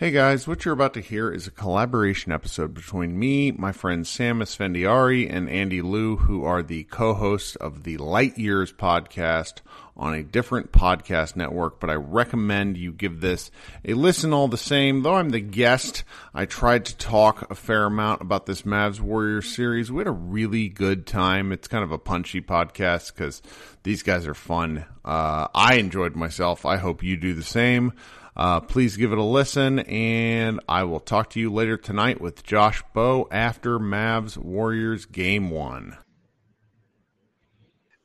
Hey guys, what you're about to hear is a collaboration episode between me, my friend Sam Esfandiari, and Andy Liu, who are the co-hosts of the Light Years podcast on a different podcast network, but I recommend you give this a listen all the same. Though I'm the guest, I tried to talk a fair amount about this Mavs Warriors series. We had a really good time. It's kind of a punchy podcast because these guys are fun. Uh, I enjoyed myself. I hope you do the same. Uh, please give it a listen, and I will talk to you later tonight with Josh Bowe after Mavs Warriors Game One.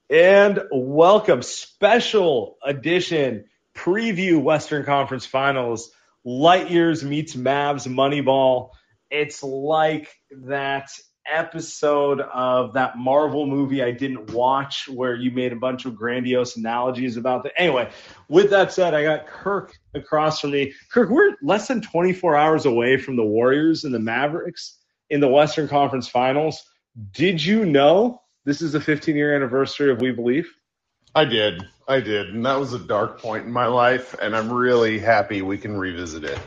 And welcome, special edition preview Western Conference Finals. Light years meets Mavs Moneyball. It's like that episode of that Marvel movie I didn't watch where you made a bunch of grandiose analogies about that. Anyway, with that said, I got Kirk across from me. Kirk, we're less than 24 hours away from the Warriors and the Mavericks in the Western Conference Finals. Did you know this is the 15 year anniversary of We Believe? I did. I did. And that was a dark point in my life. And I'm really happy we can revisit it.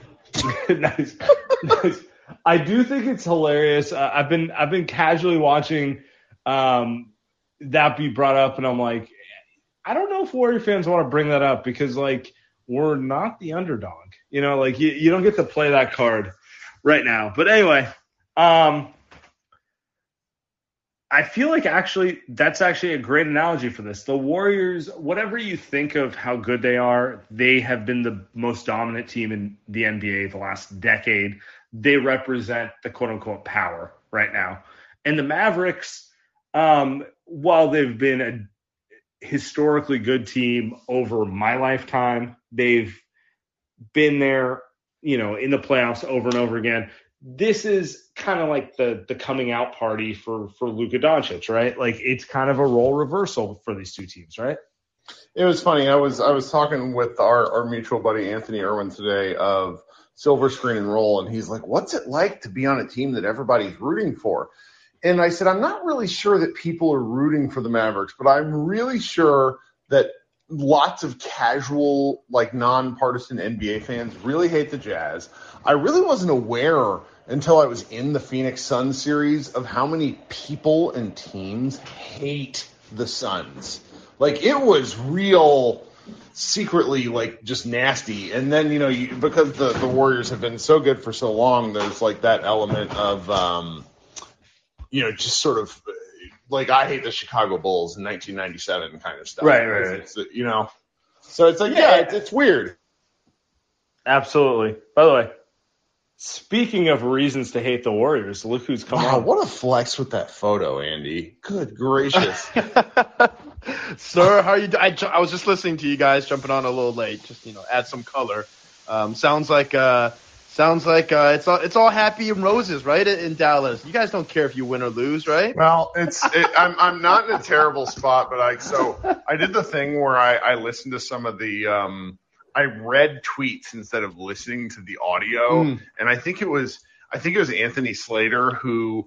nice. nice. I do think it's hilarious. Uh, I've been I've been casually watching um, that be brought up, and I'm like, I don't know if Warrior fans want to bring that up because like we're not the underdog, you know, like you, you don't get to play that card right now. But anyway, um, I feel like actually that's actually a great analogy for this. The Warriors, whatever you think of how good they are, they have been the most dominant team in the NBA the last decade they represent the quote unquote power right now. And the Mavericks, um, while they've been a historically good team over my lifetime, they've been there, you know, in the playoffs over and over again. This is kind of like the the coming out party for for Luka Doncic, right? Like it's kind of a role reversal for these two teams, right? It was funny. I was I was talking with our, our mutual buddy Anthony Irwin today of silver screen and roll. And he's like, what's it like to be on a team that everybody's rooting for? And I said, I'm not really sure that people are rooting for the Mavericks, but I'm really sure that lots of casual, like nonpartisan NBA fans really hate the Jazz. I really wasn't aware until I was in the Phoenix Suns series of how many people and teams hate the Suns. Like it was real secretly like just nasty. And then you know you, because the the Warriors have been so good for so long, there's like that element of um, you know just sort of like I hate the Chicago Bulls in 1997 kind of stuff. Right, right, right. You know, so it's like yeah, it's, it's weird. Absolutely. By the way, Speaking of reasons to hate the Warriors, look who's come wow, on. What a flex with that photo, Andy. Good gracious. Sir, how are you? I, I was just listening to you guys jumping on a little late, just you know, add some color. Um, sounds like uh, Sounds like uh, it's all it's all happy and roses, right? In Dallas, you guys don't care if you win or lose, right? Well, it's it, I'm I'm not in a terrible spot, but I so I did the thing where I I listened to some of the um I read tweets instead of listening to the audio, Mm. and I think it was I think it was Anthony Slater who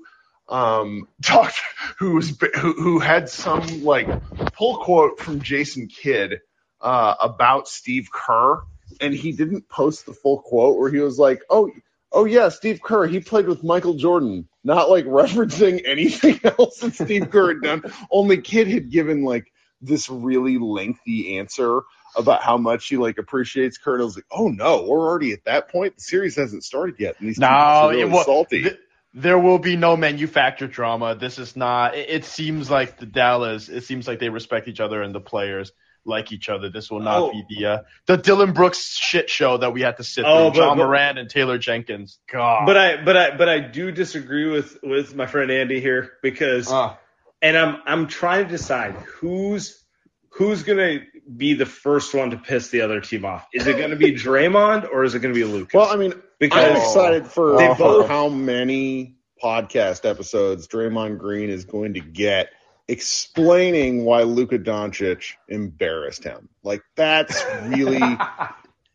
um talked who was who, who had some like pull quote from Jason Kidd uh about Steve Kerr and he didn't post the full quote where he was like oh oh yeah Steve Kerr he played with Michael Jordan not like referencing anything else that Steve Kerr had done. Only Kidd had given like this really lengthy answer about how much he like appreciates Kerr and I was like oh no we're already at that point. The series hasn't started yet and these No, really it salty. th- there will be no manufactured drama. This is not. It, it seems like the Dallas. It seems like they respect each other and the players like each other. This will not Oh. be the uh, the Dillon Brooks shit show that we had to sit Oh, through. but- John but- Morant and Taylor Jenkins. God. But I but I but I do disagree with with my friend Andy here because Uh, and I'm I'm trying to decide who's who's gonna be the first one to piss the other team off. Is it gonna be Draymond or is it gonna be Lucas? well I mean because I'm excited for, They both- how many podcast episodes Draymond Green is going to get explaining why Luka Doncic embarrassed him. Like that's really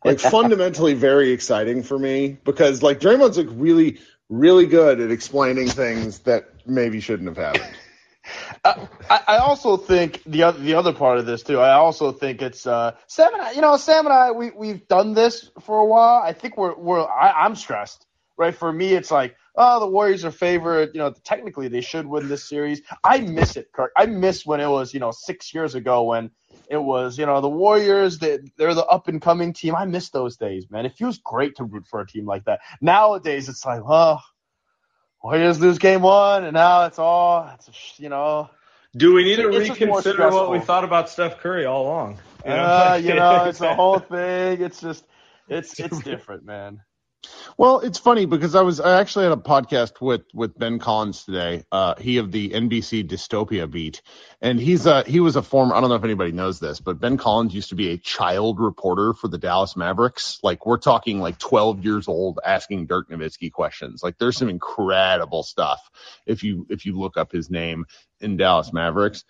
like fundamentally very exciting for me because like Draymond's like really really good at explaining things that maybe shouldn't have happened. I, I also think the other the other part of this too. I also think it's uh, Sam and I. You know, Sam and I we we've done this for a while. I think we're we're I, I'm stressed. Right for me, it's like oh the Warriors are favored. You know, technically they should win this series. I miss it, Kirk. I miss when it was you know six years ago when it was you know the Warriors. They, they're the up and coming team. I miss those days, man. It feels great to root for a team like that. Nowadays, it's like oh. Warriors lose game one, and now it's all, it's, you know, do we need to It's just more reconsider what we thought about Steph Curry all along? You know, Uh, you know, it's the whole thing. It's just, it's it's different, man. Well, it's funny because I was I actually had a podcast with with Ben Collins today. Uh, he of the NBC Dystopia beat, and he's a he was a former. I don't know if anybody knows this, but Ben Collins used to be a child reporter for the Dallas Mavericks. Like we're talking like 12 years old, asking Dirk Nowitzki questions. Like there's some incredible stuff if you if you look up his name in Dallas Mavericks.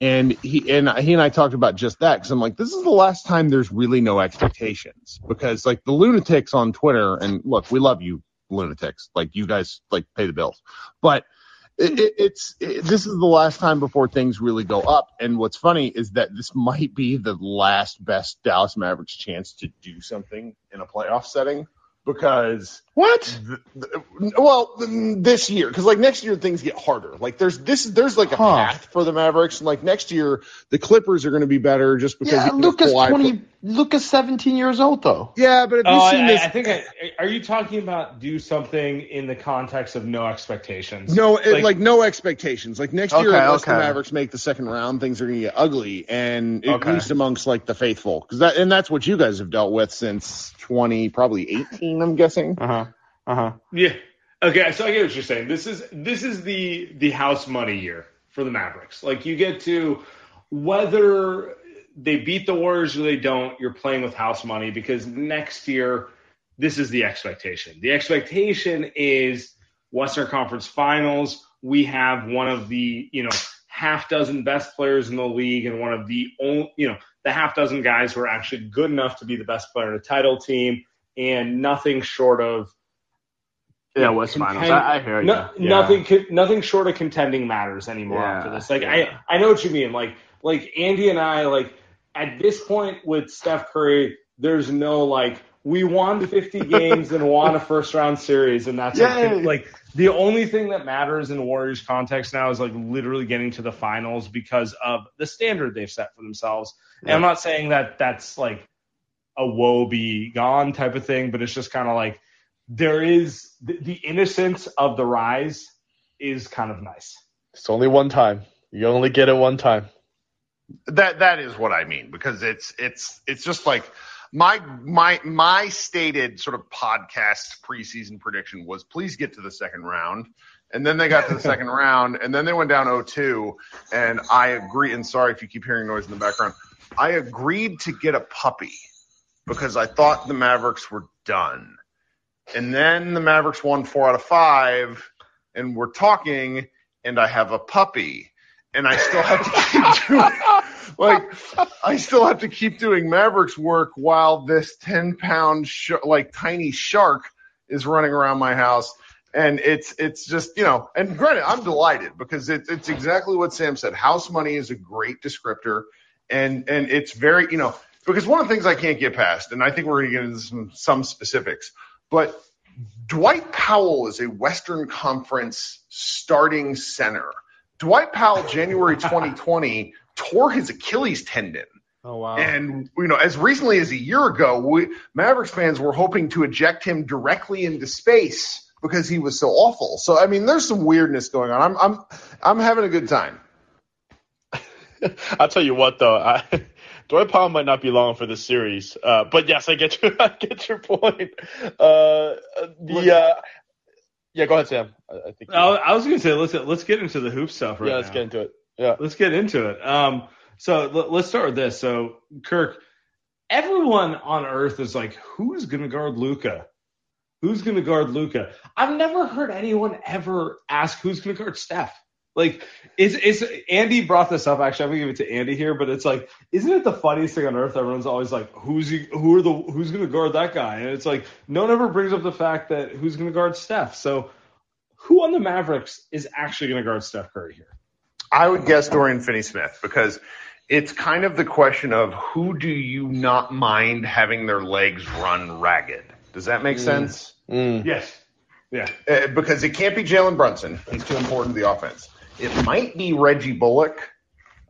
And he and he and I talked about just that because I'm like, this is the last time there's really no expectations. Because like the lunatics on Twitter and look, we love you lunatics, like you guys like pay the bills, but it, it, it's it, this is the last time before things really go up. And what's funny is that this might be the last best Dallas Mavericks chance to do something in a playoff setting. Because What? th- th- well, this year, because like next year things get harder. Like there's this, there's like a Huh. path for the Mavericks. And like next year, the Clippers are going to be better just because. Yeah, you Luka's fly- twenty. Luka's seventeen years old though. Yeah, but have you Oh, seen I, this? I think. I, are you talking about do something in the context of no expectations? no, it, like- like, no expectations. Like next year, Okay, unless the. Mavericks make the second round, things are going to get ugly, and at Okay. least amongst like the faithful, because that and that's what you guys have dealt with since twenty, probably eighteen. I'm guessing. Uh huh. Uh huh. Yeah. Okay, so I get what you're saying. This is this is the the house money year for the Mavericks. Like you get to whether they beat the Warriors or they don't, you're playing with house money because next year this is the expectation. The expectation is Western Conference Finals. We have one of the, you know, half dozen best players in the league and one of the only, you know, the half dozen guys who are actually good enough to be the best player in a title team and nothing short of Yeah, West contend- Finals. I, I hear you. no, Yeah. Nothing, co- nothing short of contending matters anymore Yeah, after this. Like yeah. I, I know what you mean. Like, like Andy and I, like at this point with Steph Curry, there's no like we won 50 games and won a first round series, and that's like, like the only thing that matters in Warriors context now is like literally getting to the finals because of the standard they've set for themselves. And I'm not saying that that's like a woe be gone type of thing, but it's just kind of like there is the, the innocence of the rise is kind of nice. It's only one time. You only get it one time. That that is what I mean because it's it's it's just like my my my stated sort of podcast preseason prediction was please get to the second round. And then they got to the second round and then they went down 0-2 and I agree and sorry if you keep hearing noise in the background. I agreed to get a puppy because I thought the Mavericks were done. And then the Mavericks won four out of five, and we're talking, and I have a puppy, and I still have to keep doing like I still have to keep doing Mavericks work while this ten pound sh- like tiny shark is running around my house. And it's it's just you know, and granted, I'm delighted because it's it's exactly what Sam said. House money is a great descriptor, and and it's very you know because one of the things I can't get past, and I think we're going to get into some some specifics, but Dwight Powell is a Western Conference starting center. Dwight Powell, January 2020, tore his Achilles tendon. Oh wow! And you know, as recently as a year ago, we, Mavericks fans were hoping to eject him directly into space because he was so awful. So I mean, there's some weirdness going on. I'm I'm I'm having a good time. I'll tell you what, though, I, Dwight Powell might not be long for this series, uh, but yes, I get your I get your point. Uh, the uh, yeah, go ahead, Sam. I, I think I, was going to say let's let's get into the hoop stuff right yeah, let's now. get into it. Yeah, Let's get into it. Um, so l- let's start with this. So Kirk, everyone on Earth is like, who's going to guard Luka? Who's going to guard Luka? I've never heard anyone ever ask who's going to guard Steph. Like, is is Andy brought this up? Actually, I'm gonna give it to Andy here, but it's like, isn't it the funniest thing on earth? Everyone's always like, who's he, who are the who's gonna guard that guy? And it's like, no one ever brings up the fact that who's gonna guard Steph. So, who on the Mavericks is actually gonna guard Steph Curry here? I would guess Dorian Finney-Smith because it's kind of the question of who do you not mind having their legs run ragged. Does that make sense? Mm. Yes. Yeah. Uh, because it can't be Jalen Brunson. He's too important to the offense. It might be Reggie Bullock.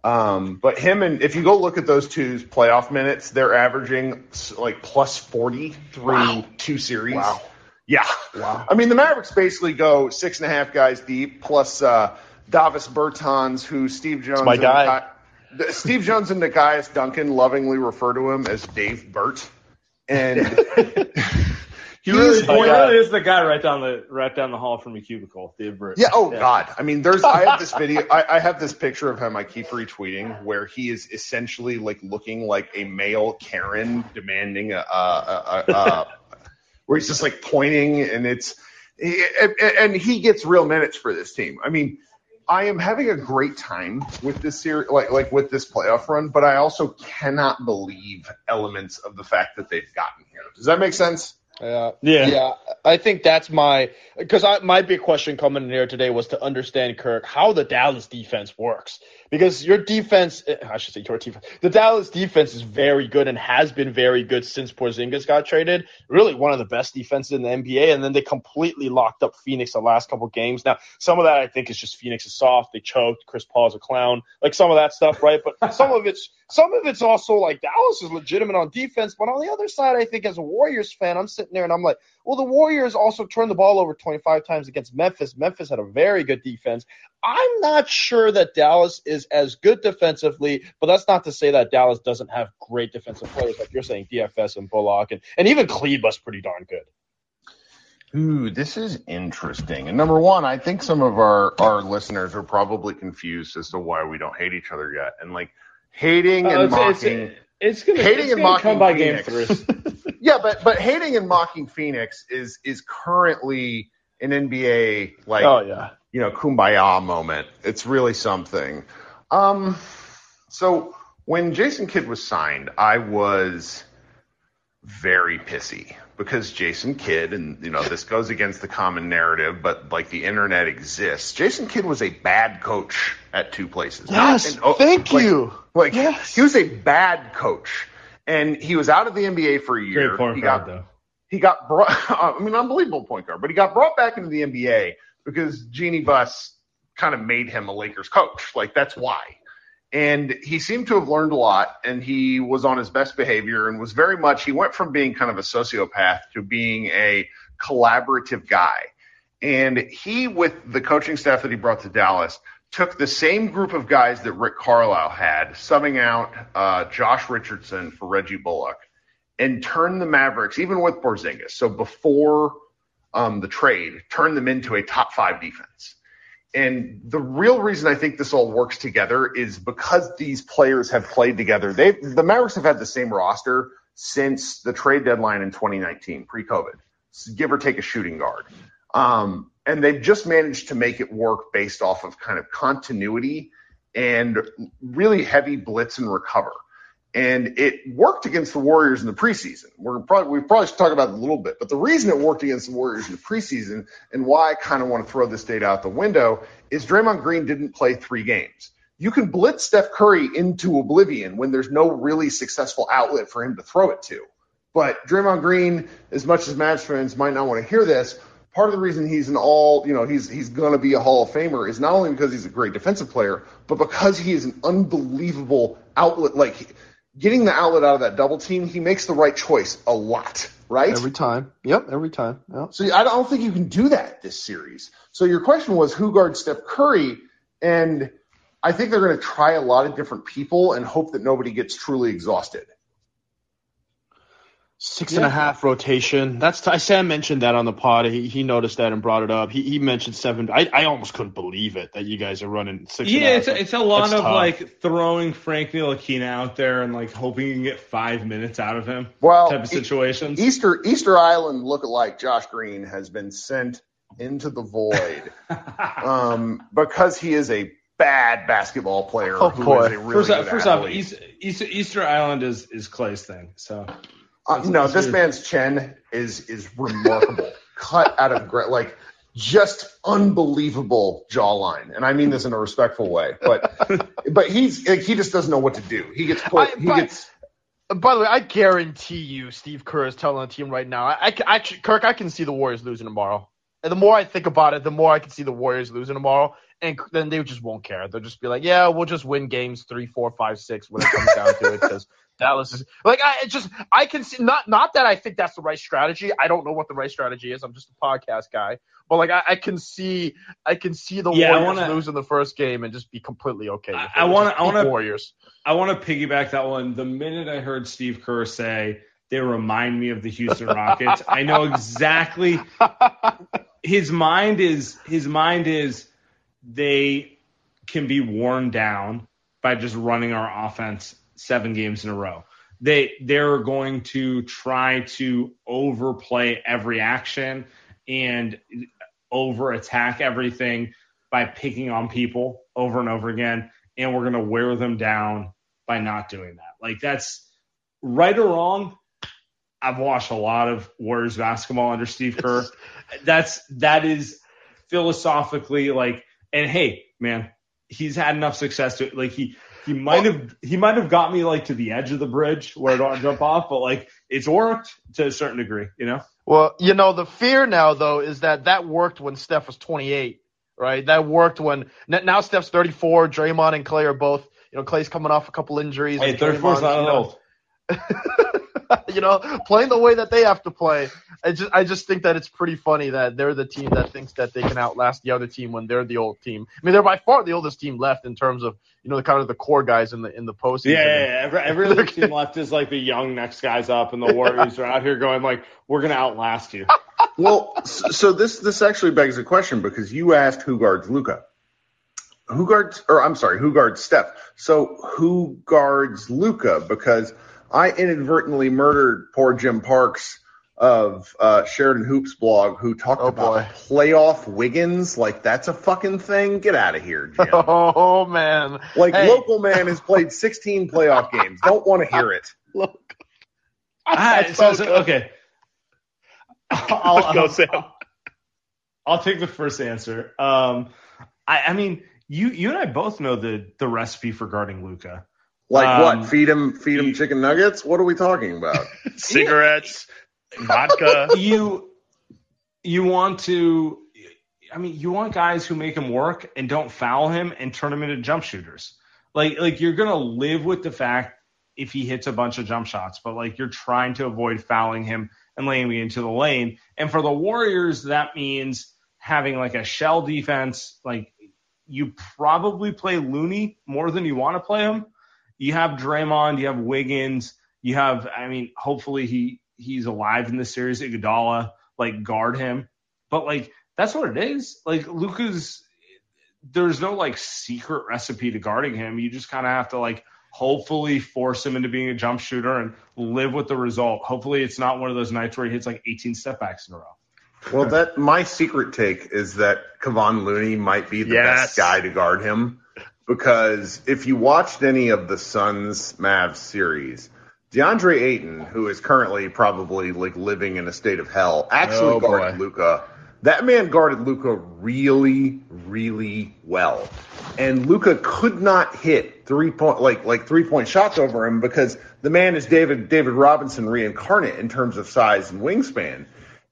Um, but him and if you go look at those two's playoff minutes, they're averaging like plus 40 through two series. Wow. Yeah. Wow. I mean, the Mavericks basically go six and a half guys deep, plus uh, Davis Bertans, who Steve Jones, my and guy. Nikai- Steve Jones and Nekias Duncan lovingly refer to him as Dave Burt, and He really, he going- really is the guy right down the right down the hall from your cubicle, Dave Burke. Yeah. Oh God. I mean, there's. I have this video. I, I have this picture of him. I keep retweeting where he is essentially like looking like a male Karen demanding a, a, a, a, a where he's just like pointing, and it's and he gets real minutes for this team. I mean, I am having a great time with this series, like like with this playoff run, but I also cannot believe elements of the fact that they've gotten here. Does that make sense? Yeah. Yeah. Yeah. I think that's my because I my big question coming in here today was to understand Kirk how the Dallas defense works because your defense eh, I should say your defense the Dallas defense is very good and has been very good since Porzingis got traded. Really one of the best defenses in the NBA and then they completely locked up Phoenix the last couple games. Now some of that I think is just Phoenix is soft they choked Chris Paul's a clown like some of that stuff right? But some of it's some of it's also like Dallas is legitimate on defense but on the other side I think as a Warriors fan I'm sitting there and I'm like well, the Warriors also turned the ball over 25 times against Memphis. Memphis had a very good defense. I'm not sure that Dallas is as good defensively, but that's not to say that Dallas doesn't have great defensive players like you're saying, DFS and Bullock, and, and even Kleber's pretty darn good. Ooh, this is interesting. And number one, I think some of our, our listeners are probably confused as to why we don't hate each other yet. And like hating and Uh, it's, mocking. it's, it's gonna, Hating it's and gonna come mocking by game Phoenix. three. yeah, but but hating and mocking Phoenix is is currently an NBA like Oh, yeah. you know kumbaya moment. It's really something. Um, so when Jason Kidd was signed, I was very pissy because Jason Kidd, and you know this goes against the common narrative, but like the internet exists. Jason Kidd was a bad coach at two places. Yes, an- oh, thank like- you. Like Yes. he was a bad coach, and he was out of the NBA for a year. Great point he guard got though. he got brought. I mean, unbelievable point guard, but he got brought back into the NBA because Jeanie Buss kind of made him a Lakers coach. Like that's why. And he seemed to have learned a lot, and he was on his best behavior, and was very much. He went from being kind of a sociopath to being a collaborative guy. And he, with the coaching staff that he brought to Dallas, took the same group of guys that Rick Carlisle had, subbing out uh, Josh Richardson for Reggie Bullock, and turned the Mavericks, even with Porzingis, so before um, the trade, turned them into a top five defense. And the real reason I think this all works together is because these players have played together. They the Mavericks have had the same roster since the trade deadline in 2019, pre-COVID. give or take a shooting guard. Um, and they've just managed to make it work based off of kind of continuity and really heavy blitz and recover. And it worked against the Warriors in the preseason. We're probably we probably should talk about it a little bit, but the reason it worked against the Warriors in the preseason and why I kind of want to throw this data out the window is Draymond Green didn't play three games. You can blitz Steph Curry into oblivion when there's no really successful outlet for him to throw it to. But Draymond Green, as much as Mavs fans might not want to hear this, part of the reason he's an all, you know, he's he's going to be a Hall of Famer is not only because he's a great defensive player, but because he is an unbelievable outlet. Like getting the outlet out of that double team, he makes the right choice a lot, right? Every time. Yep, every time. Yep. So I don't think you can do that this series. So your question was who guards Steph Curry, and I think they're going to try a lot of different people and hope that nobody gets truly exhausted. Six yeah. and a half rotation. That's t- Sam mentioned that on the pod. He, he noticed that and brought it up. He, he mentioned seven. I, I almost couldn't believe it that you guys are running six. Yeah, it's a, it's a lot That's of tough. like throwing Frank Ntilikina out there and like hoping you can get five minutes out of him. Well, type of situations. Easter Easter Island lookalike Josh Green has been sent into the void um, because he is a bad basketball player. Oh boy! Really first off, first off Easter, Easter Island is is Klay's thing. So uh, no, this man's chin is is remarkable, cut out of like just unbelievable jawline, and I mean this in a respectful way. But but he's like, he just doesn't know what to do. He gets put. I, he but, gets. By the way, I guarantee you, Steve Kerr is telling the team right now. I, I, I Kirk, I can see the Warriors losing tomorrow. And the more I think about it, the more I can see the Warriors losing tomorrow. And then they just won't care. They'll just be like, yeah, we'll just win games three, four, five, six when it comes down to it because Dallas is like I just I can see not not that I think that's the right strategy. I don't know what the right strategy is. I'm just a podcast guy, but like I, I can see I can see the yeah, Warriors wanna, lose in the first game and just be completely okay. I want to I want to Warriors. I want to piggyback that one. The minute I heard Steve Kerr say they remind me of the Houston Rockets, I know exactly his mind is his mind is they can be worn down by just running our offense seven games in a row. They they're going to try to overplay every action and over attack everything by picking on people over and over again and we're going to wear them down by not doing that. Like that's right or wrong. I've watched a lot of Warriors basketball under Steve Kerr. That's that is philosophically like and hey, man, he's had enough success to like he he might have he might have got me like to the edge of the bridge where I don't jump off, but like it's worked to a certain degree, you know. Well, you know the fear now though is that that worked when Steph was 28, right? That worked when now Steph's 34. Draymond and Klay are both, you know, Klay's coming off a couple injuries. Hey, 34 is not old. you know, playing the way that they have to play. I just I just think that it's pretty funny that they're the team that thinks that they can outlast the other team when they're the old team. I mean, they're by far the oldest team left in terms of you know the kind of the core guys in the in the postseason. Yeah, yeah, yeah. every, every other team left is like the young next guys up, and the Warriors are out here going like, we're gonna outlast you. well, so this this actually begs a question because you asked who guards Luka Who guards, or I'm sorry, who guards Steph? So who guards Luka? Because I inadvertently murdered poor Jim Parks of uh, Sheridan Hoops blog who talked oh, about boy. playoff Wiggins. Like that's a fucking thing. Get out of here, Jim. Oh man. Like hey. local man has played 16 playoff games. Don't want to hear it. Look. Ah, so, so, okay. I'll, I'll, go, Sam. I'll, I'll, take the first answer. Um, I, I mean, you you and I both know the the recipe for guarding Luka. Like um, what? Feed him, feed him you, chicken nuggets. What are we talking about? Cigarettes, vodka. You, you want to. I mean, you want guys who make him work and don't foul him and turn him into jump shooters. Like, like you're gonna live with the fact if he hits a bunch of jump shots, but like you're trying to avoid fouling him and laying me into the lane. And for the Warriors, that means having like a shell defense. Like you probably play Looney more than you want to play him you have Draymond, you have Wiggins, you have, I mean, hopefully he he's alive in the series. Iguodala, like guard him, but like that's what it is. Like Luka's, there's no like secret recipe to guarding him. You just kind of have to like hopefully force him into being a jump shooter and live with the result. Hopefully it's not one of those nights where he hits like 18 step backs in a row. Well, that my secret take is that Kevon Looney might be the Yes. best guy to guard him because if you watched any of the Suns Mavs series, DeAndre Ayton, who is currently probably like living in a state of hell, actually Oh, guarded. Luka. That man guarded Luka really, really well, and Luka could not hit three point like like three point shots over him because the man is David David Robinson reincarnate in terms of size and wingspan.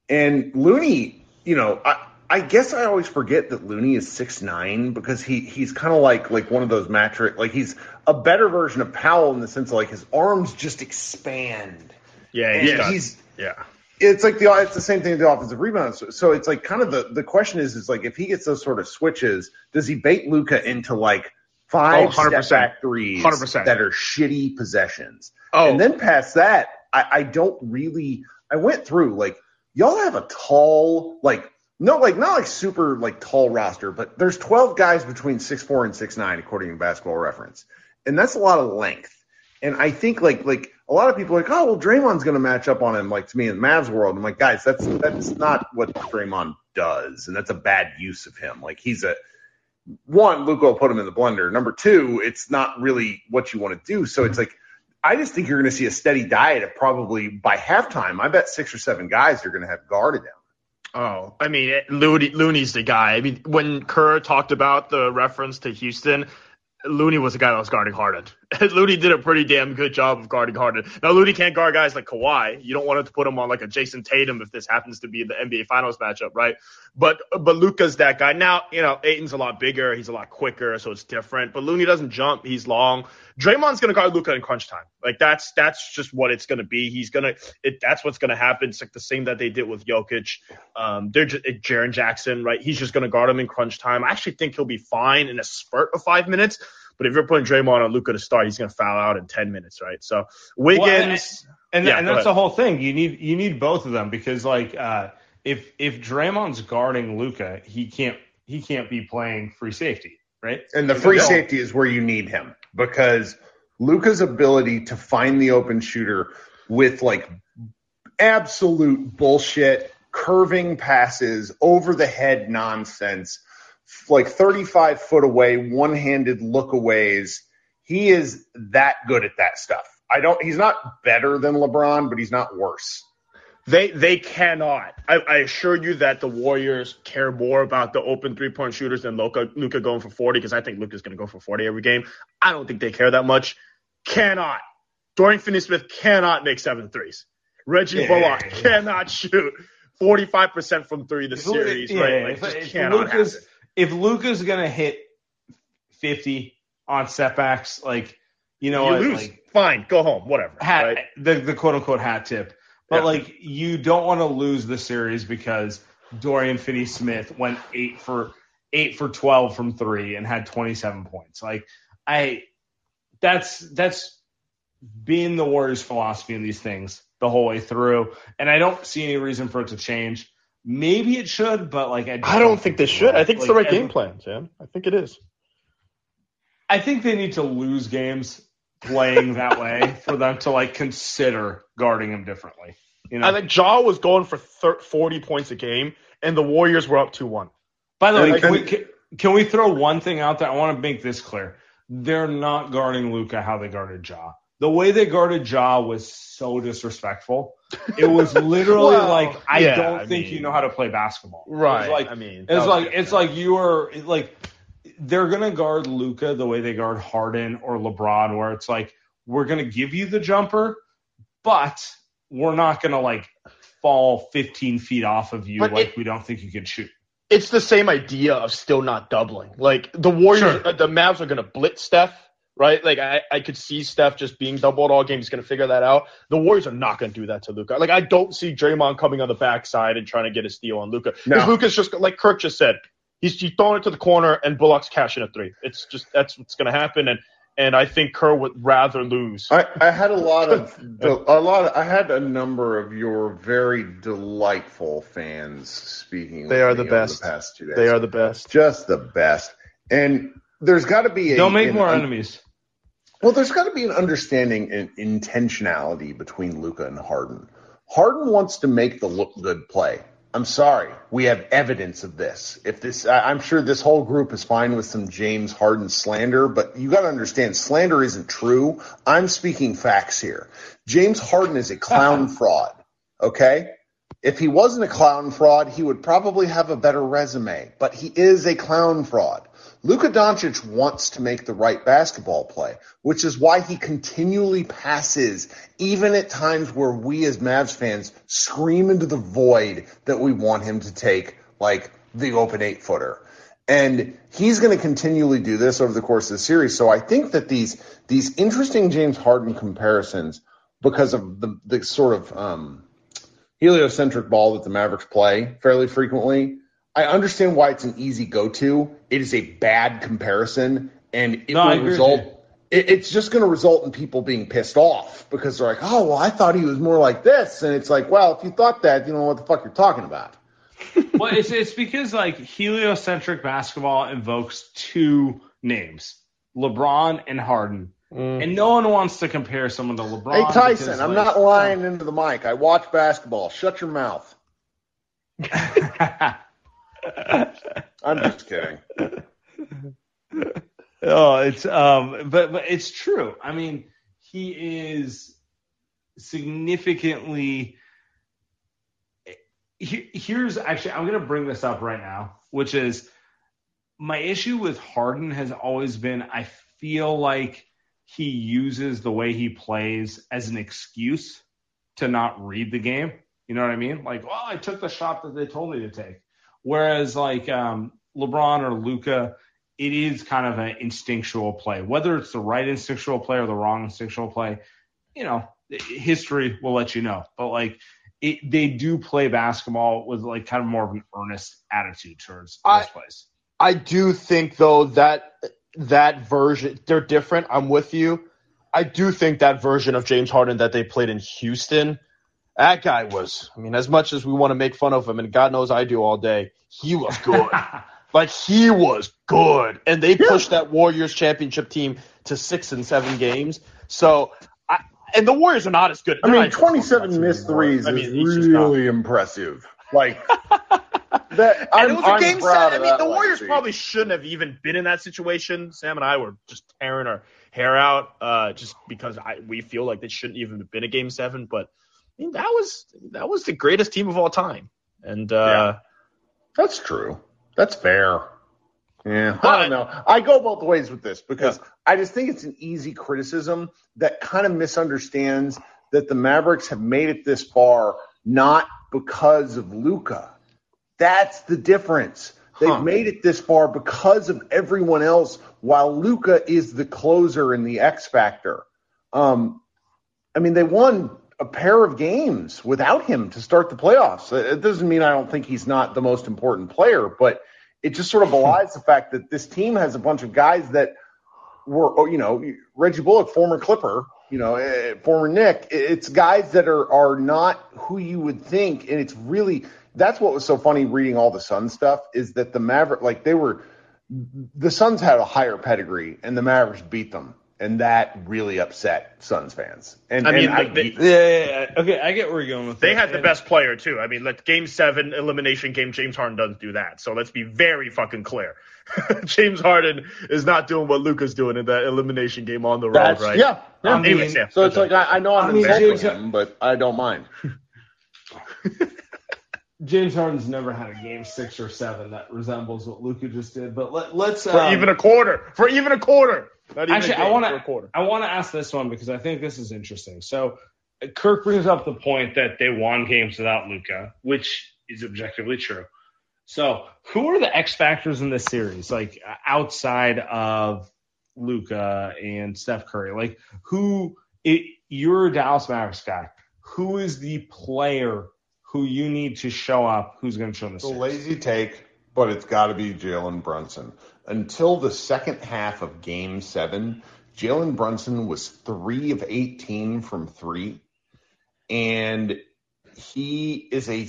And Looney, you know, I, I guess I always forget that Looney is six nine because he he's kind of like like one of those matric like he's a better version of Powell in the sense of like his arms just expand. Yeah, he's, got- he's yeah. it's like the it's the same thing with the offensive rebound. So, so it's like kind of the the question is is like if he gets those sort of switches, does he bait Luka into like five Oh, 100%. step back threes 100%. that are shitty possessions? Oh, And then past that, I, I don't really. I went through like y'all have a tall like no like not like super like tall roster, but there's 12 guys between six four and six nine according to Basketball Reference, and that's a lot of length. And I think like like a lot of people are like, oh well, Draymond's going to match up on him like to me in the Mavs world. I'm like, guys, that's that's not what Draymond does, and that's a bad use of him. Like he's a one, Luka will put him in the blender. Number two, it's not really what you want to do. So it's like I just think you're going to see a steady diet of probably by halftime. I bet six or seven guys are going to have guarded him. Oh, I mean, Looney, Looney's the guy. I mean, when Kerr talked about the reference to Houston, Looney was the guy that was guarding Harden. Looney did a pretty damn good job of guarding Harden. Now, Looney can't guard guys like Kawhi. You don't want to put him on like a Jayson Tatum if this happens to be the NBA Finals matchup, right? But but Luka's that guy. Now, you know, Ayton's a lot bigger. He's a lot quicker, so it's different. But Looney doesn't jump. He's long. Draymond's gonna guard Luca in crunch time. Like that's that's just what it's gonna be. He's gonna it. That's what's gonna happen. It's like the same that they did with Jokic. Um, they're just Jaren Jackson, right? He's just gonna guard him in crunch time. I actually think he'll be fine in a spurt of five minutes. But if you're putting Draymond on Luka to start, he's gonna foul out in ten minutes, right? So Wiggins. and, Yeah, and that's ahead. the whole thing. You need you need both of them because like uh, if if Draymond's guarding Luka, he can't he can't be playing free safety, right? And the free safety is where you need him because Luka's ability to find the open shooter with like absolute bullshit, curving passes, over the head nonsense, like 35 foot away, one handed lookaways. He is that good at that stuff. I don't, he's not better than LeBron, but he's not worse. They they cannot. I, I assure you that the Warriors care more about the open three point shooters than Luka Luka going for forty because I think Luka's going to go for forty every game. I don't think they care that much. Cannot. Dorian Finney-Smith cannot make seven threes. Reggie Yeah, Bullock cannot shoot forty five percent from three If series. yeah, right? Like, just if cannot happen. If Luka's gonna hit fifty on setbacks, like you know You what, lose. like Fine, go home. Whatever. hat, right? the the quote unquote hat tip. But Yeah. like you don't want to lose the series because Dorian Finney Smith went eight for eight for twelve from three and had twenty seven points. Like I that's that's been the Warriors' philosophy in these things the whole way through. And I don't see any reason for it to change. Maybe it should, but like I, just I don't think they it should. I think it's Like, the right game plan, Sam. I think it is. I think they need to lose games playing that way for them to like consider guarding him differently. You know. I think Ja was going for thir- 40 points a game, and the Warriors were up 2 1. By the way, And- can, we, can, can we throw one thing out there? I want to make this clear. They're not guarding Luka how they guarded Ja. The way they guarded Ja was so disrespectful. It was literally Well, like I yeah, don't I think mean- you know how to play basketball. Right. like I mean, it's like it's like you are like they're gonna guard Luka the way they guard Harden or LeBron, where it's like we're gonna give you the jumper, but we're not gonna like fall 15 feet off of you But like it- we don't think you can shoot. it's the same idea of still not doubling. Like the Warriors, Sure. uh, the Mavs are going to blitz Steph, right? Like I, I could see Steph just being doubled all game. He's going to figure that out. The Warriors are not going to do that to Luka. Like I don't see Draymond coming on the backside and trying to get a steal on Luka. Because No. Luka's just like Kirk just said, he's, he's throwing it to the corner and Bullock's cashing a three. It's just that's what's going to happen. And and I think Kerr would rather lose. I, I had a lot of a lot. Of, I had a number of your very delightful fans speaking. They with are the me over best. The past two days. They are the best. just the best. And there's got to be a. Don't make an more enemies. Well, there's got to be an understanding and intentionality between Luka and Harden. Harden wants to make the look good play. I'm sorry, we have evidence of this. If this, I'm sure this whole group is fine with some James Harden slander, but you got to understand, slander isn't true. I'm speaking facts here. James Harden is a clown fraud. Okay. If he wasn't a clown fraud, he would probably have a better resume, but he is a clown fraud. Luka Doncic wants to make the right basketball play, which is why he continually passes, even at times where we as Mavs fans scream into the void that we want him to take, like the open eight footer. And he's going to continually do this over the course of the series. So I think that these these interesting James Harden comparisons, because of the the sort of um, heliocentric ball that the Mavericks play fairly frequently, I understand why it's an easy go-to. It is a bad comparison, and it No, will result. It, it's just going to result in people being pissed off because they're like, "Oh, well, I thought he was more like this," and it's like, "Well, if you thought that, you don't know what the fuck you're talking about." well, it's it's because like heliocentric basketball invokes two names, LeBron and Harden, mm. and no one wants to compare someone to LeBron. Hey Tyson, because, I'm like- not oh. lying into the mic. I watch basketball. Shut your mouth. I'm just kidding. oh, it's um, but but it's true. I mean, he is significantly. He- Here's actually, I'm going to bring this up right now, which is my issue with Harden has always been I feel like he uses the way he plays as an excuse to not read the game. You know what I mean? Like, well, I took the shot that they told me to take. Whereas like um, LeBron or Luka, it is kind of an instinctual play. Whether it's the right instinctual play or the wrong instinctual play, you know, history will let you know. But like, it, they do play basketball with like kind of more of an earnest attitude towards I- those plays. I do think though that that version they're different. I'm with you. I do think that version of James Harden that they played in Houston, that guy was. I mean, as much as we want to make fun of him, and God knows I do all day, he was good. like he was good, and they pushed that Warriors championship team to six and seven games. So, I, and the Warriors are not as good. I mean, 27 missed anymore. threes I mean, is not. really impressive. Like that. I'm, And it was a game proud set. I mean, the Warriors legacy. probably shouldn't have even been in that situation. Sam and I were just tearing our hair out uh, just because I, we feel like they shouldn't even have been a game seven. But I mean, that was that was the greatest team of all time. And uh, That's true. That's fair. Yeah, I don't know. I go both ways with this because I just think it's an easy criticism that kind of misunderstands that the Mavericks have made it this far not because of Luka. That's the difference. They've Huh. made it this far because of everyone else, while Luka is the closer and the X factor. Um, I mean, they won a pair of games without him to start the playoffs. It doesn't mean I don't think he's not the most important player, but it just sort of belies the fact that this team has a bunch of guys that were, oh, you know, Reggie Bullock, former Clipper, you know, eh, former Knick. It's guys that are are not who you would think, and it's really that's what was so funny reading all the Sun stuff is that the Maverick, like they were, the Suns had a higher pedigree, and the Mavericks beat them, and that really upset Suns fans. And I mean, and they- Yeah, yeah, yeah. Okay, I get where you're going with they it. had the And- best player too. I mean, like game seven elimination game, James Harden doesn't do that. So let's be very fucking clear. James Harden is not doing what Luka's doing in that elimination game on the road, right? Yeah. yeah. Um, anyways, yeah. So it's like I, I know I'm I mean, insulting James- him, but I don't mind. James Harden's never had a game six or seven that resembles what Luca just did. But let, let's For um, even a quarter. For even a quarter. Not even Actually, a I want for a quarter. to I want to ask this one because I think this is interesting. So, Kirk brings up the point that they won games without Luka, which is objectively true. So, who are the X factors in this series, like uh, outside of Luka and Steph Curry? Like, who? It, you're a Dallas Mavericks guy. Who is the player who you need to show up? Who's going to show in this It's a series? lazy take, but it's got to be Jalen Brunson. Until the second half of Game Seven, Jalen Brunson was three of eighteen from three, and he is a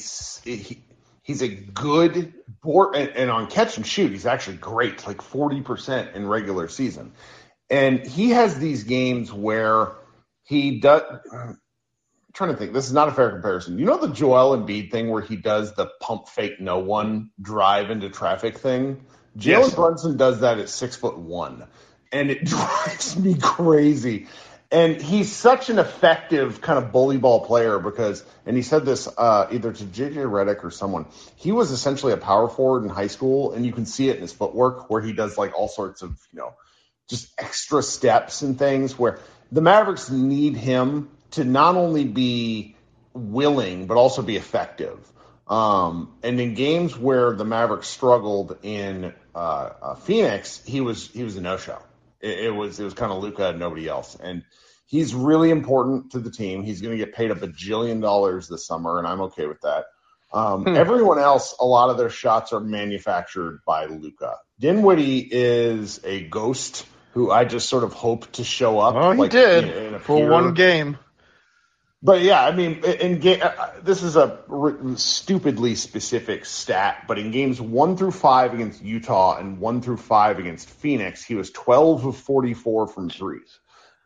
he, he's a good board and, and on catch and shoot, he's actually great, like forty percent in regular season. And he has these games where he does. Trying to think. This is not a fair comparison. You know the Joel Embiid thing where he does the pump fake no one drive into traffic thing. Jalen Yes. Brunson does that at six foot one, and it drives me crazy. And he's such an effective kind of bully ball player because, and he said this uh, either to JJ Redick or someone. He was essentially a power forward in high school, and you can see it in his footwork where he does like all sorts of you know just extra steps and things where the Mavericks need him to not only be willing but also be effective. Um, and in games where the Mavericks struggled in uh, uh, Phoenix, he was he was a no show. It, it was it was kind of Luka and nobody else, and he's really important to the team. He's going to get paid a bajillion dollars this summer, and I'm okay with that. Um, Hmm. Everyone else, a lot of their shots are manufactured by Luka. Dinwiddie is a ghost who I just sort of hope to show up. Oh, he like, did for one game. But yeah, I mean, in game, uh, uh, this is a stupidly specific stat, but in games one through five against Utah and one through five against Phoenix, he was 12 of 44 from threes.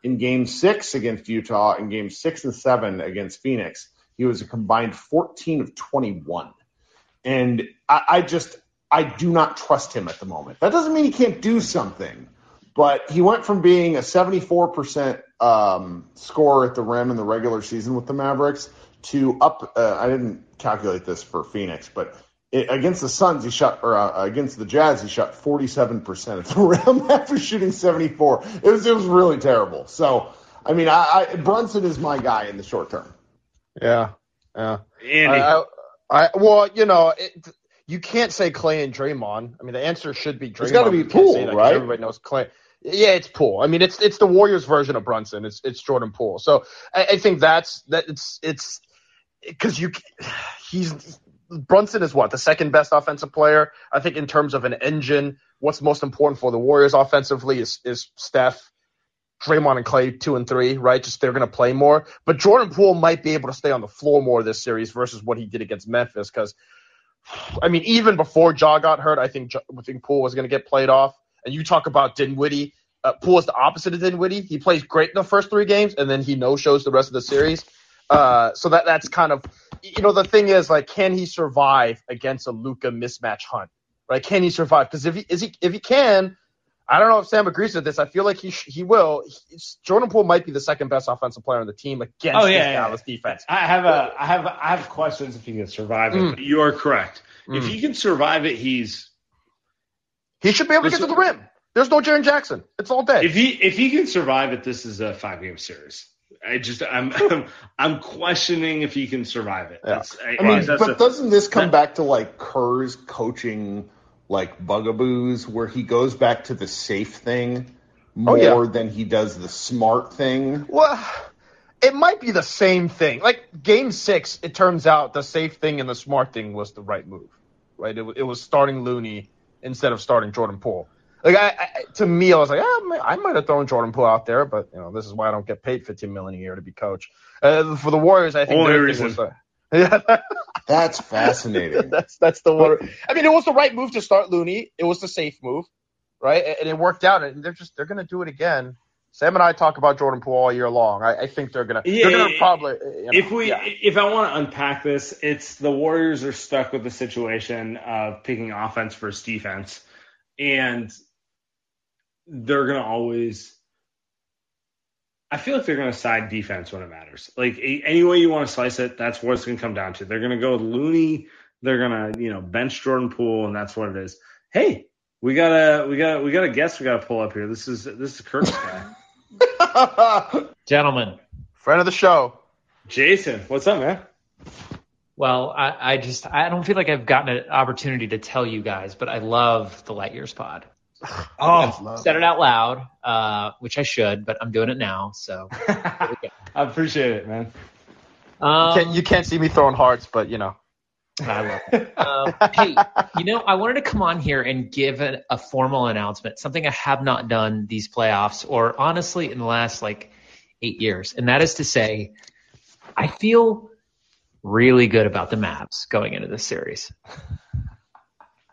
In game six against Utah and game six and seven against Phoenix, he was a combined 14 of 21. And I, I just, I do not trust him at the moment. That doesn't mean he can't do something, but he went from being a 74% um, scorer at the rim in the regular season with the Mavericks to up. Uh, I didn't calculate this for Phoenix, but it, against the Suns, he shot, or uh, against the Jazz, he shot 47% at the rim after shooting 74. It was, it was really terrible. So, I mean, I, I Brunson is my guy in the short term. Yeah, yeah. Andy, I, I, I well, you know, it, you can't say Klay and Draymond. I mean, the answer should be Draymond. It's gotta be You Poole, right? Everybody knows Klay. Yeah, it's Poole. I mean, it's it's the Warriors version of Brunson. It's it's Jordan Poole. So I, I think that's that. It's it's because you he's Brunson is what the second best offensive player. I think in terms of an engine, what's most important for the Warriors offensively is is Steph. Draymond and Klay two and three, right? Just they're going to play more. But Jordan Poole might be able to stay on the floor more this series versus what he did against Memphis. Because, I mean, even before Ja got hurt, I think I think Poole was going to get played off. And you talk about Dinwiddie. Uh, Poole is the opposite of Dinwiddie. He plays great in the first three games, and then he no shows the rest of the series. Uh, so that that's kind of, you know, the thing is like, can he survive against a Luka mismatch hunt? Right? Can he survive? Because if he is he if he can, I don't know if Sam agrees with this. I feel like he sh- he will. He's- Jordan Poole might be the second best offensive player on the team against Oh, this yeah, yeah, Dallas defense. I have a, I have, I have questions if he can survive it. Mm. you are correct. If Mm. he can survive it, he's He should be able to get to the rim. There's no Jaren Jackson. It's all dead. if he if he can survive it, this is a five game series. I just I'm I'm, I'm questioning if he can survive it. Yeah. I, I mean, but a- doesn't this come that- back to like Kerr's coaching, like bugaboos, where he goes back to the safe thing Oh, more yeah. than he does the smart thing? Well, it might be the same thing. Like game six, it turns out the safe thing and the smart thing was the right move, right? It, it was starting Looney instead of starting Jordan Poole. Like I, I to me, I was like, ah, I might have thrown Jordan Poole out there, but you know, this is why I don't get paid 15 million a year to be coach. Uh, for the Warriors, I think Only their reason. was the- yeah, That's fascinating. that's that's the one. I mean, it was the right move to start Looney. It was the safe move, right? And it worked out. And they're just they're gonna do it again. Sam and I talk about Jordan Poole all year long. I, I think they're gonna Yeah, they're gonna probably you know, if we yeah. if I want to unpack this, it's the Warriors are stuck with the situation of picking offense versus defense, and they're gonna always. I feel like they're gonna side defense when it matters. Like a- any way you want to slice it, that's what it's gonna come down to. They're gonna go with Looney. They're gonna you know bench Jordan Poole, and that's what it is. Hey, we got a we got we got a guest we got to pull up here. This is this is Curtis guy. Gentlemen, friend of the show. Jason, what's up, man? well, I, I just, I don't feel like I've gotten an opportunity to tell you guys, but I love the Light Years pod. Oh, Said it out loud, uh, which I should, but I'm doing it now. So, I appreciate it, man. um, Can't, you can't see me throwing hearts, but you know. I love it. Um, hey, you know, I wanted to come on here and give a, a formal announcement, something I have not done these playoffs or honestly in the last like eight years. And that is to say, I feel really good about the Mavs going into this series.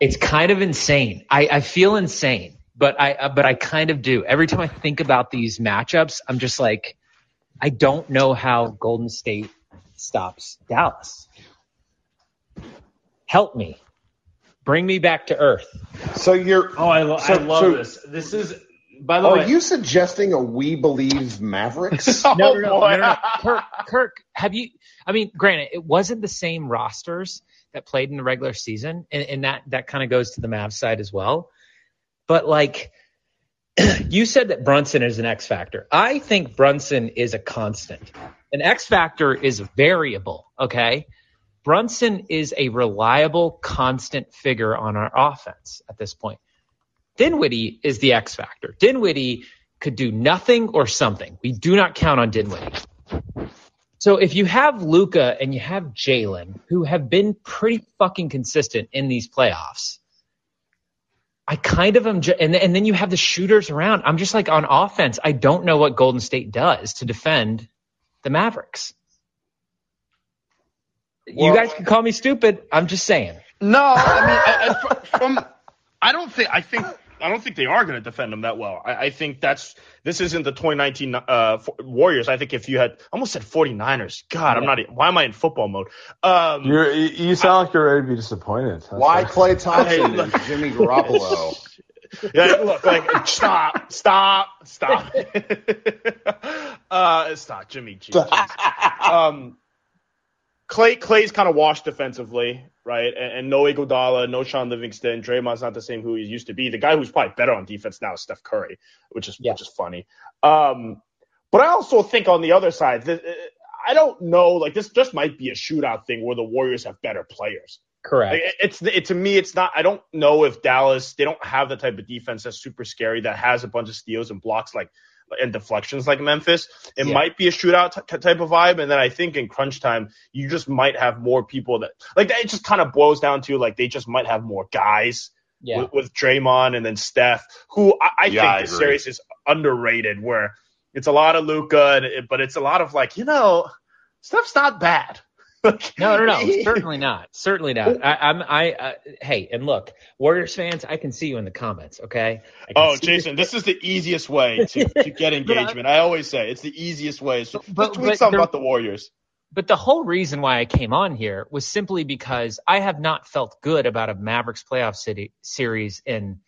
It's kind of insane. I, I feel insane. but I uh, but I kind of do. Every time I think about these matchups, I'm just like, I don't know how Golden State stops Dallas. Help me. Bring me back to earth. So you're. Oh, I, lo- So- I love so- this. This is, by the Are way, are you suggesting a we believe Mavericks? No, Oh, no, no, no, boy. no, no. Kirk, Kirk, have you? I mean, granted, it wasn't the same rosters that played in the regular season, and, and that that kind of goes to the Mavs side as well. But like, you said that Brunson is an X factor. I think Brunson is a constant. An X factor is variable. Okay. Brunson is a reliable, constant figure on our offense at this point. Dinwiddie is the X factor. Dinwiddie could do nothing or something. We do not count on Dinwiddie. So if you have Luka and you have Jalen, who have been pretty fucking consistent in these playoffs, I kind of am, and, and then you have the shooters around. I'm just like on offense. I don't know what Golden State does to defend the Mavericks. you guys can call me stupid. I'm just saying. No, I mean, I, I, fr- from I don't think I think I don't think they are going to defend them that well. I, I think that's this isn't the 2019 uh, F- Warriors. I think if you had almost said 49ers. God, I'm not. Why am I in football mode? Um, You're, you you sound like you're ready to be disappointed. That's Why why. Klay Thompson and Jimmy Garoppolo? yeah, look, like stop, stop, stop. uh, stop, Jimmy G. jeez. um, Klay Klay's kind of washed defensively, right? And, and no Iguodala, no Shaun Livingston. Draymond's not the same who he used to be. The guy who's probably better on defense now is Steph Curry, which is Yeah. which is funny. Um, but I also think on the other side, uh, I don't know. Like this just might be a shootout thing where the Warriors have better players. Correct. Like, it's it, to me, it's not. I don't know if Dallas they don't have the type of defense that's super scary that has a bunch of steals and blocks like and deflections like Memphis. It Yeah. might be a shootout t- type of vibe, and then I think in crunch time you just might have more people that like it just kind of boils down to like they just might have more guys Yeah. with, with Draymond and then Steph, who I, I Yeah, think I the agree. series is underrated. Where it's a lot of Luka, and it, but it's a lot of like you know Steph's not bad. Like, No, no, no, he- certainly not. Certainly not. I, I'm, I, uh, hey, and look, Warriors fans, I can see you in the comments, okay? Oh, see Jason, this is the easiest way to, to get engagement. I always say it's the easiest way. So But- just tweet but something there- about the Warriors. But the whole reason why I came on here was simply because I have not felt good about a Mavericks playoff city series in,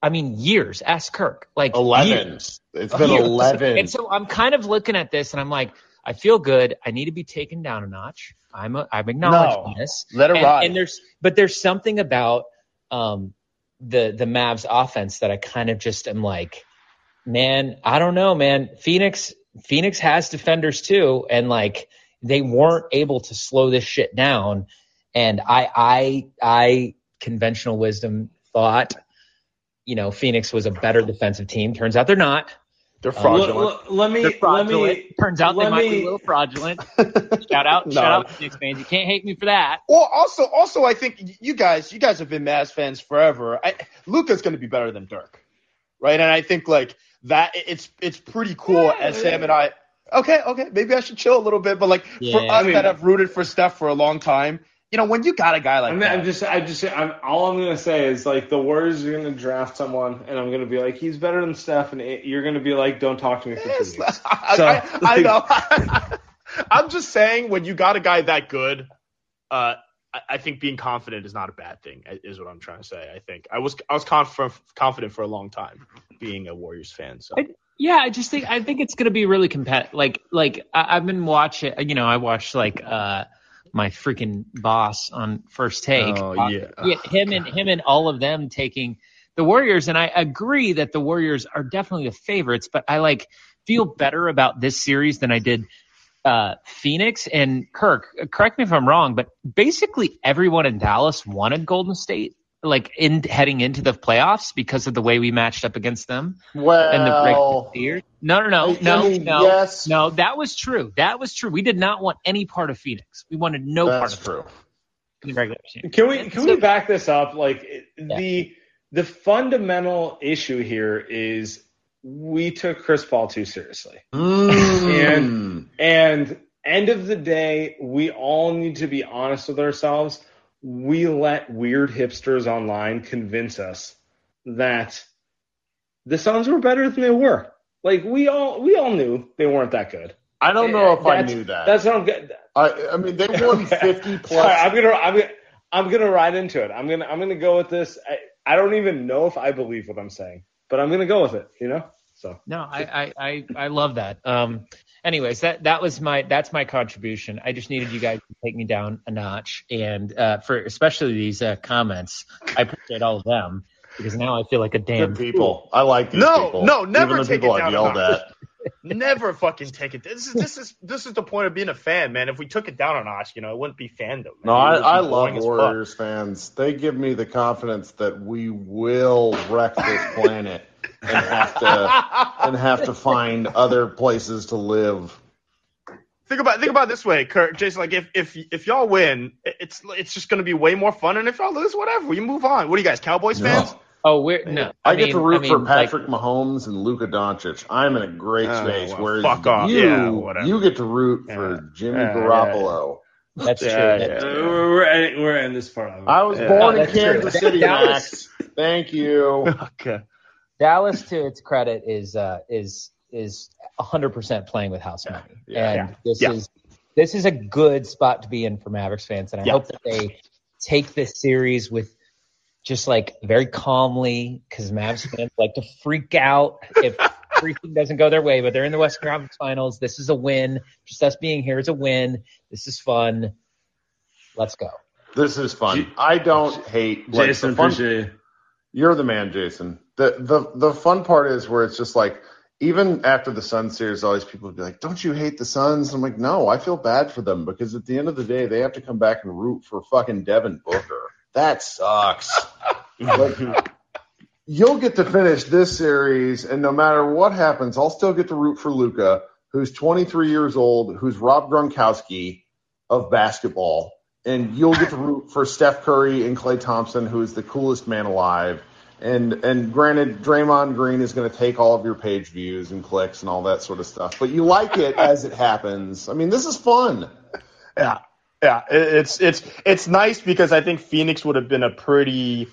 I mean, years. Ask Kirk. Like Eleven. years. It's been Years. eleven. And so I'm kind of looking at this and I'm like, I feel good. I need to be taken down a notch. I'm a, I'm acknowledging No. this. Let it and, ride. and there's but there's something about um the the Mavs offense that I kind of just am like, man, I don't know, man. Phoenix Phoenix has defenders too, and like they weren't able to slow this shit down. And I I I conventional wisdom thought, you know, Phoenix was a better defensive team. Turns out they're not. They're Uh, fraudulent. Let, let me They're let me Turns out they let might be a little fraudulent. shout out, No. shout out, Phoenix fans. You can't hate me for that. well, also, also, I think you guys, you guys have been Mavs fans forever. I, Luka's going to be better than Dirk, right? And I think like that, it's it's pretty cool. as Sam and I, okay, okay, maybe I should chill a little bit. But like for us I mean- that have rooted for Steph for a long time, you know, when you got a guy like I mean, that, I'm just, I just, I'm, all I'm gonna say is like the Warriors are gonna draft someone, and I'm gonna be like, he's better than Steph, and it, you're gonna be like, don't talk to me for two weeks. I, So, I, I know. I'm just saying, when you got a guy that good, uh, I, I think being confident is not a bad thing. Is what I'm trying to say. I think I was I was confident confident for a long time, being a Warriors fan. So I- Yeah, I just think I think it's gonna be really competitive. Like like I, I've been watching. You know, I watched like uh my freaking boss on First Take. Oh, Uh, yeah. yeah, him and him and all of them taking the Warriors, and I agree that the Warriors are definitely the favorites. But I like feel better about this series than I did uh Phoenix and Kirk. Correct me if I'm wrong, but basically everyone in Dallas wanted Golden State. Like in heading into the playoffs because of the way we matched up against them well, and the regular year. No, no, no, I no, mean, no, yes. no. That was true. That was true. We did not want any part of Phoenix. We wanted no part of true. the regular season. Can we can So- we back this up? Like Yeah. the the fundamental issue here is we took Chris Paul too seriously. Mm. And end of the day, we all need to be honest with ourselves. We let weird hipsters online convince us that the Suns were better than they were. Like we all we all knew they weren't that good. I don't know if I knew that. That's what I'm good. I, I mean, they won 50 plus. Sorry, I'm gonna I'm gonna I'm gonna ride into it. I'm gonna I'm gonna go with this. I, I don't even know if I believe what I'm saying, but I'm gonna go with it. You know. So No, I, I, I, I love that. Um, anyways, that that was my that's my contribution. I just needed you guys to take me down a notch, and uh, for especially these uh, comments, I appreciate all of them because now I feel like a damn Good people. I like these No, people. no, no, never Even the take people it I've down a yelled notch. at. Never fucking take it. This is this is this is the point of being a fan, man. If we took it down a notch, you know, it wouldn't be fandom. man. No, I, I love. Warriors fans. They give me the confidence that we will wreck this planet and have to and have to find other places to live. Think about think about it this way, Kurt, Jason. Like if if if y'all win, it's it's just gonna be way more fun. And if y'all lose, whatever, we move on. What are you guys, Cowboys fans? Oh, we're no. I, I, get mean, to root I mean, for like, Patrick Mahomes and Luka Doncic. I'm in a great Oh, space. well, whereas fuck off. you, Yeah, whatever. you get to root Yeah. for Jimmy Yeah, yeah, Garoppolo. that's true. Yeah, That's yeah. we're we're in, this part of it. I was Yeah. born No, in that's true. Kansas City, that Max. Thank you. Okay. Dallas, to its credit, is uh, is is 100% playing with house money, Yeah. and Yeah. this Yeah. is this is a good spot to be in for Mavericks fans, and I Yeah. hope that they take this series with just like very calmly, because Mavs fans like to freak out if everything doesn't go their way, but they're in the Western Conference Finals. This is a win. Just us being here is a win. This is fun. Let's go. This is fun. I don't hate like, Jason, the fun- appreciate you. You're the man, Jason. The the the fun part is where it's just like even after the Suns series, all these people would be like, "Don't you hate the Suns?" I'm like, "No, I feel bad for them because at the end of the day, they have to come back and root for fucking Devin Booker. That sucks." Like, you'll get to finish this series, and no matter what happens, I'll still get to root for Luka, who's 23 years old, who's Rob Gronkowski of basketball, and you'll get to root for Steph Curry and Klay Thompson, who is the coolest man alive. And and granted, Draymond Green is going to take all of your page views and clicks and all that sort of stuff, but you like it as it happens. I mean, this is fun. Yeah, yeah. It's it's it's nice because I think Phoenix would have been a pretty.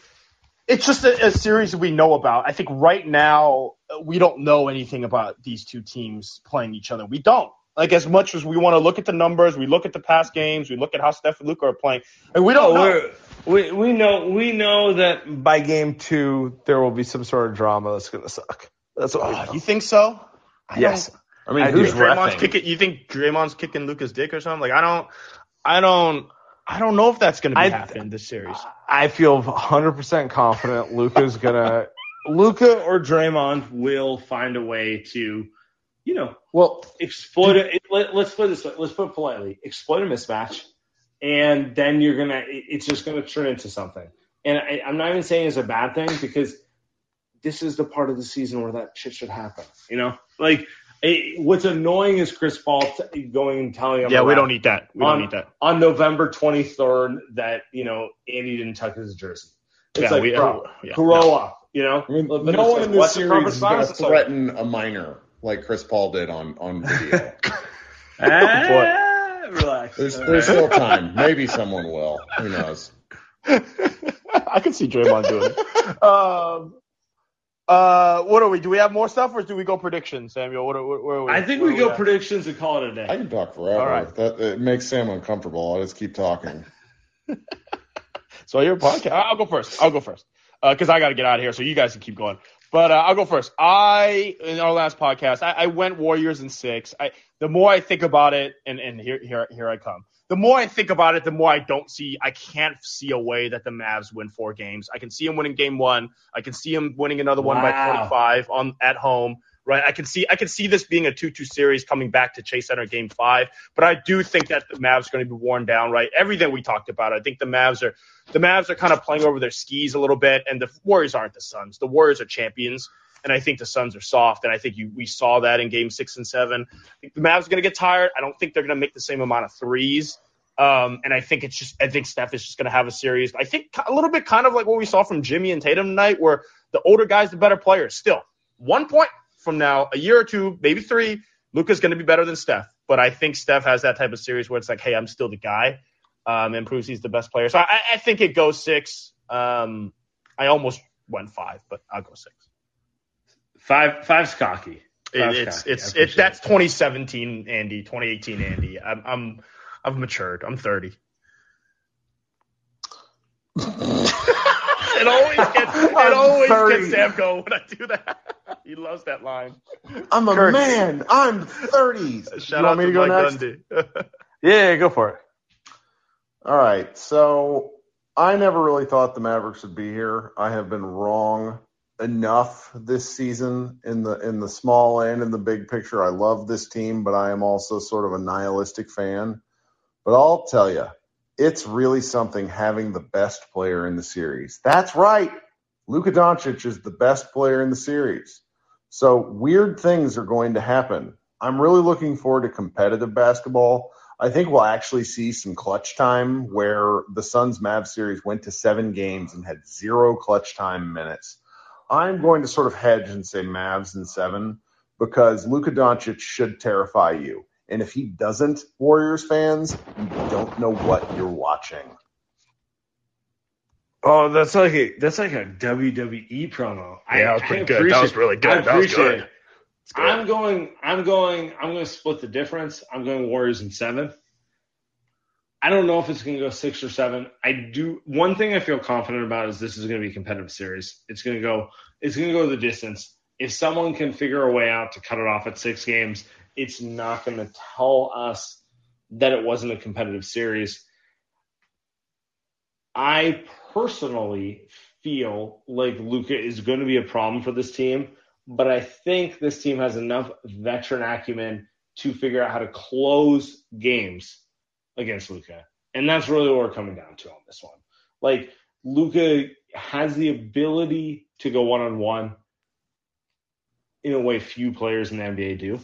It's just a, a series we know about. I think right now uh, we don't know anything about these two teams playing each other. We don't. Like as much as we want to look at the numbers, we look at the past games, we look at how Steph and Luka are playing, and we don't Oh, know. we're- we we know we know that By game two, there will be some sort of drama that's going to suck. That's what we Oh, know. you think so? I Yes. I mean, I who's do. Draymond's kicking. You think Draymond's kicking Luka's dick or something? Like I don't, I don't, I don't know if that's going to be I- happening this series. I feel 100% confident Luka's going to. Luka or Draymond will find a way to, you know, Well, exploit it. Let, let's put it this way. Let's put it politely. Exploit a mismatch, and then you're gonna. it- It's just gonna turn into something. And I, I'm not even saying it's a bad thing because this is the part of the season where that shit should happen. You know, like it, what's annoying is Chris Paul t- going and telling him. Yeah, we don't need that. We don't on, need that. on November 23rd that you know Andy didn't tuck his jersey. It's Yeah, like, we- bro, yeah, grow up. You know, I mean, no one in this Western series is going to threaten a minor like Chris Paul did on on video. ah, relax. There's there's still time. Maybe someone will. Who knows? I can see Draymond doing it. Um, uh, what are we? Do we have more stuff, or do we go predictions, Samuel? What are, where, where are we? I think Where we go at? predictions and call it a day. I can talk forever. All right. That it makes Sam uncomfortable. I'll just keep talking. So your podcast. I'll go first. I'll go first because I got to get out of here. So you guys can keep going. But uh, I'll go first. I in our last podcast, I, I went Warriors in six. I the more I think about it, and and here here here I come. The more I think about it, the more I don't see. I can't see a way that the Mavs win four games. I can see them winning game one. I can see them winning another one by Wow. 25 on at home. Right. I can see I can see this being a two-two series coming back to Chase Center game five. But I do think that the Mavs are going to be worn down. Right. Everything we talked about. I think the Mavs are the Mavs are kind of playing over their skis a little bit, and the Warriors aren't the Suns. The Warriors are champions, and I think the Suns are soft, and I think you, we saw that in Game Six and Seven. I think the Mavs are going to get tired. I don't think they're going to make the same amount of threes, um, and I think it's just I think Steph is just going to have a series. I think a little bit kind of like what we saw from Jimmy and Tatum tonight, where the older guys, the better players. Still, one point from now, a year or two, maybe three, Luka's going to be better than Steph. But I think Steph has that type of series where it's like, hey, I'm still the guy um, and proves he's the best player. So I, I think it goes six. Um, I almost went five, but I'll go six. Five five's cocky. It, Five's it's cocky. It's appreciate it's that's 2017 Andy, 2018 Andy. I'm I'm I've matured. I'm 30. it always gets it I'm always 30. gets Sam going when I do that. he loves that line. I'm a Kurt. man. I'm 30. Shout you out want me to go Mike next? Yeah, go for it. All right. So I never really thought the Mavericks would be here. I have been wrong enough this season in the in the small and in the big picture. I love this team, but I am also sort of a nihilistic fan. But I'll tell you, it's really something having the best player in the series. That's right. Luka Doncic is the best player in the series. So weird things are going to happen. I'm really looking forward to competitive basketball. I think we'll actually see some clutch time where the Suns Mavs series went to seven games and had zero clutch time minutes. I'm going to sort of hedge and say Mavs in seven because Luka Doncic should terrify you. And if he doesn't, Warriors fans, you don't know what you're watching. Oh, that's like a that's like a WWE promo. Yeah, that was I pretty good. That was appreciate- really good. I That was appreciate good. good. I'm going. I'm going. I'm going to split the difference. I'm going Warriors in seven. I don't know if it's going to go six or seven. I do. One thing I feel confident about is this is going to be a competitive series. It's going to go. It's going to go the distance. If someone can figure a way out to cut it off at six games, it's not going to tell us that it wasn't a competitive series. I personally feel like Luka is going to be a problem for this team, but I think this team has enough veteran acumen to figure out how to close games against Luka. And that's really what we're coming down to on this one. Like Luka has the ability to go one on one in a way few players in the NBA do.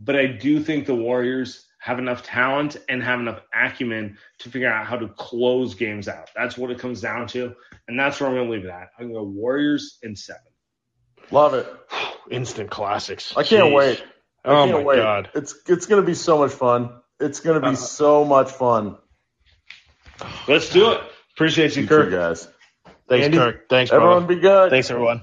But I do think the Warriors have enough talent and have enough acumen to figure out how to close games out. That's what it comes down to. And that's where I'm going to leave it at. I'm going to go Warriors in seven. Love it. Instant classics. I can't Jeez. wait. I Oh can't my wait. god. It's it's going to be so much fun. It's going to be Uh, so much fun. Let's do it. Appreciate you, You two Kirk. guys. Thanks, Andy, Kirk. Thanks, Everyone brother. be good. Thanks, everyone.